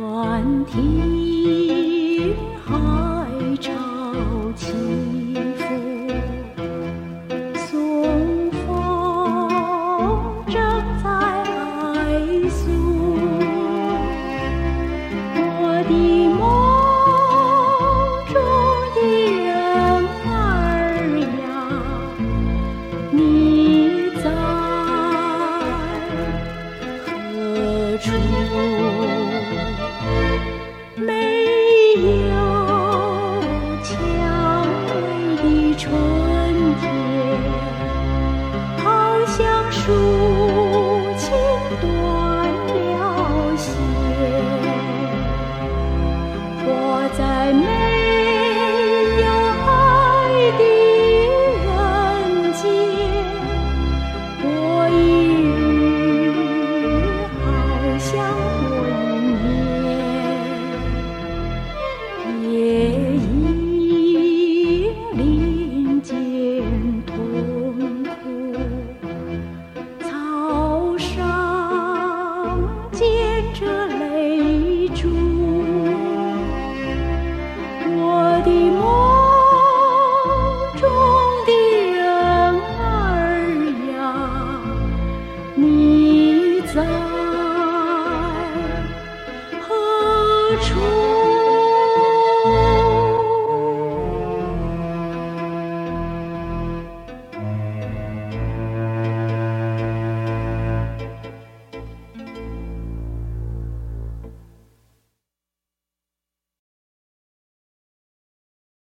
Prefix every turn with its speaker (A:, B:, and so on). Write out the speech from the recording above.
A: 远听海潮起伏，松风正在诉我的。出没有蔷薇的春天好像树 true.